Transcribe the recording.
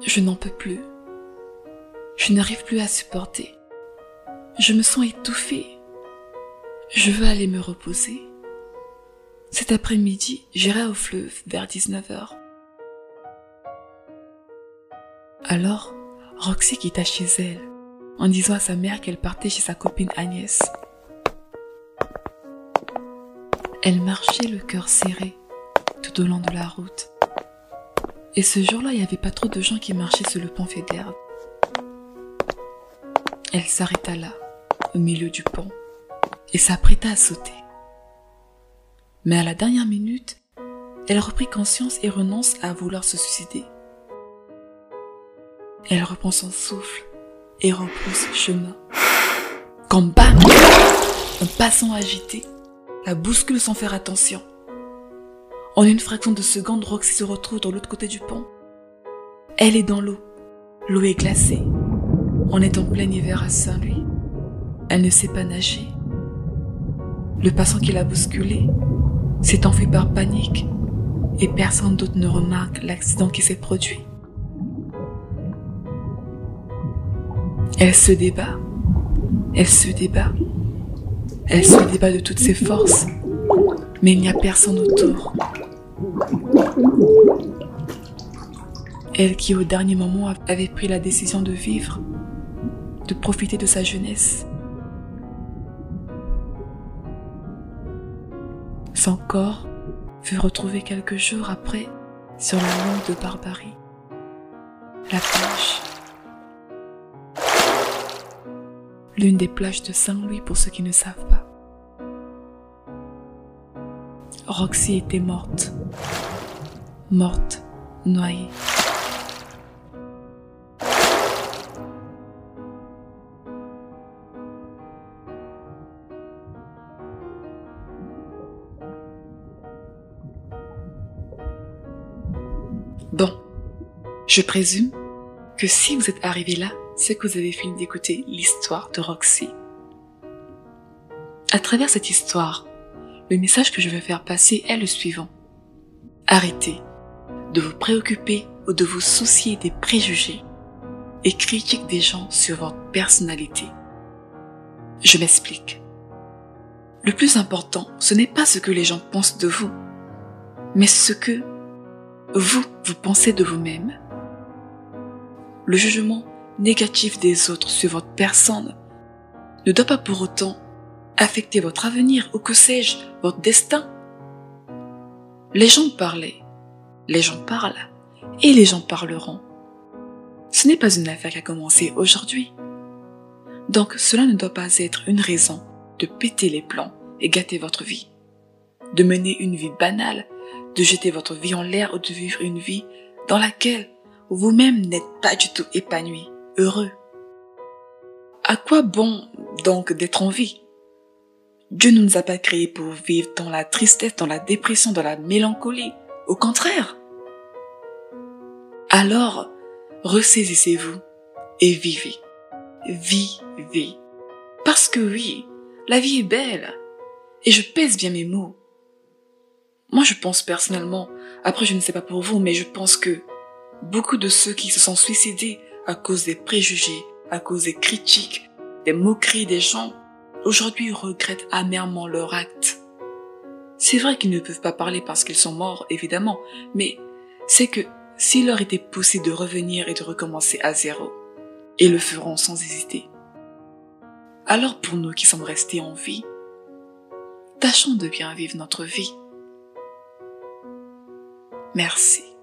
Je n'en peux plus. Je n'arrive plus à supporter. Je me sens étouffée. Je veux aller me reposer. Cet après-midi, j'irai au fleuve vers 19h. Alors, Roxy quitta chez elle, en disant à sa mère qu'elle partait chez sa copine Agnès. Elle marchait le cœur serré tout au long de la route. Et ce jour-là, il n'y avait pas trop de gens qui marchaient sur le pont Fédère. Elle s'arrêta là, au milieu du pont, et s'apprêta à sauter. Mais à la dernière minute, elle reprit conscience et renonce à vouloir se suicider. Elle reprend son souffle et repousse chemin. Quand bam, un passant agité la bouscule sans faire attention. En une fraction de seconde, Roxy se retrouve de l'autre côté du pont. Elle est dans l'eau. L'eau est glacée. On est en plein hiver à Saint-Louis. Elle ne sait pas nager. Le passant qui l'a bousculée s'est enfui par panique et personne d'autre ne remarque l'accident qui s'est produit. Elle se débat. Elle se débat. Elle se débat de toutes ses forces, mais il n'y a personne autour. Elle qui au dernier moment avait pris la décision de vivre, de profiter de sa jeunesse. Son corps fut retrouvé quelques jours après sur la langue de Barbarie. La plage. L'une des plages de Saint-Louis pour ceux qui ne savent pas. Roxy était morte. Morte, noyée. Bon, je présume que si vous êtes arrivé là, c'est que vous avez fini d'écouter l'histoire de Roxy. À travers cette histoire, le message que je veux faire passer est le suivant. Arrêtez de vous préoccuper ou de vous soucier des préjugés et critiques des gens sur votre personnalité. Je m'explique. Le plus important, ce n'est pas ce que les gens pensent de vous, mais ce que vous, vous pensez de vous-même. Le jugement négatif des autres sur votre personne ne doit pas pour autant affecter votre avenir ou que sais-je, votre destin. Les gens parlaient, les gens parlent et les gens parleront. Ce n'est pas une affaire qui a commencé aujourd'hui. Donc cela ne doit pas être une raison de péter les plans et gâter votre vie, de mener une vie banale, de jeter votre vie en l'air ou de vivre une vie dans laquelle vous-même n'êtes pas du tout épanoui, heureux. À quoi bon donc d'être en vie? Dieu ne nous a pas créés pour vivre dans la tristesse, dans la dépression, dans la mélancolie. Au contraire. Alors, ressaisissez-vous et vivez. Vivez. Parce que oui, la vie est belle. Et je pèse bien mes mots. Moi, je pense personnellement, après je ne sais pas pour vous, mais je pense que beaucoup de ceux qui se sont suicidés à cause des préjugés, à cause des critiques, des moqueries des gens, aujourd'hui regrettent amèrement leur acte. C'est vrai qu'ils ne peuvent pas parler parce qu'ils sont morts, évidemment, mais c'est que s'il leur était possible de revenir et de recommencer à zéro, ils le feront sans hésiter. Alors pour nous qui sommes restés en vie, tâchons de bien vivre notre vie. Merci.